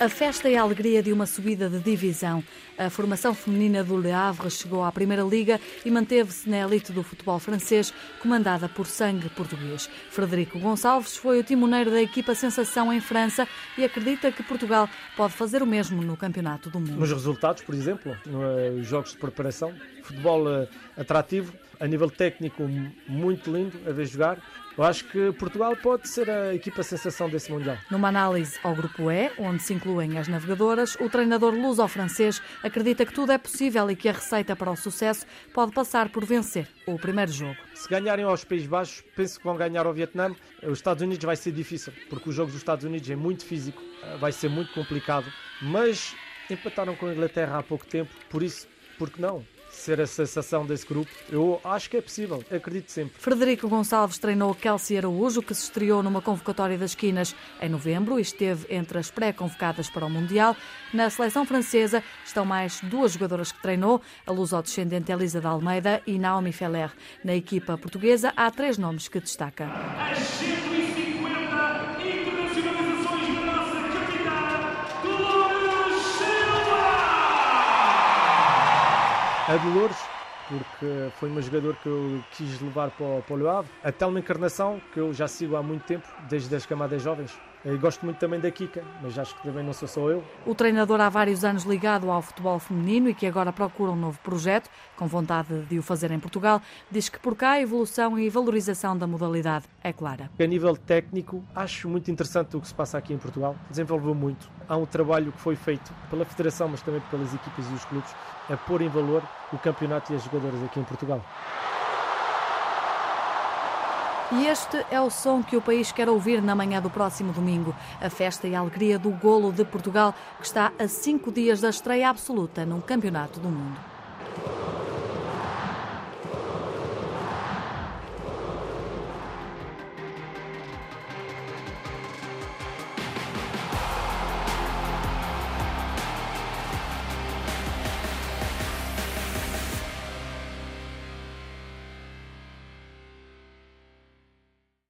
A festa e a alegria de uma subida de divisão. A formação feminina do Le Havre chegou à Primeira Liga e manteve-se na elite do futebol francês, comandada por sangue português. Frederico Gonçalves foi o timoneiro da equipa Sensação em França e acredita que Portugal pode fazer o mesmo no Campeonato do Mundo. Nos resultados, por exemplo, nos jogos de preparação, futebol eh, atrativo, a nível técnico muito lindo a ver jogar. Eu acho que Portugal pode ser a equipa sensação desse Mundial. Numa análise ao Grupo E, onde se incluem as navegadoras, o treinador luso-francês acredita que tudo é possível e que a receita para o sucesso pode passar por vencer o primeiro jogo. Se ganharem aos Países Baixos, penso que vão ganhar ao Vietnã. Os Estados Unidos vai ser difícil, porque o jogo dos Estados Unidos é muito físico, vai ser muito complicado. Mas empataram com a Inglaterra há pouco tempo, por isso, por que não? Ser a sensação desse grupo. Eu acho que é possível, acredito sempre. Frederico Gonçalves treinou Kelsey Araújo, que se estreou numa convocatória das Quinas em novembro e esteve entre as pré-convocadas para o Mundial. Na seleção francesa estão mais duas jogadoras que treinou, a luso-descendente Elisa de Almeida e Naomi Feller. Na equipa portuguesa há três nomes que destacam. A Dolores, porque foi uma jogador que eu quis levar para o, para o Le Havre. A Telma Encarnação, que eu já sigo há muito tempo, desde as camadas jovens. Eu gosto muito também da Kika, mas acho que também não sou só eu. O treinador há vários anos ligado ao futebol feminino e que agora procura um novo projeto, com vontade de o fazer em Portugal, diz que por cá a evolução e valorização da modalidade é clara. A nível técnico, acho muito interessante o que se passa aqui em Portugal. Desenvolveu muito. Há um trabalho que foi feito pela Federação, mas também pelas equipas e os clubes, a pôr em valor o campeonato e as jogadoras aqui em Portugal. E este é o som que o país quer ouvir na manhã do próximo domingo. A festa e a alegria do golo de Portugal, que está a cinco dias da estreia absoluta num campeonato do mundo.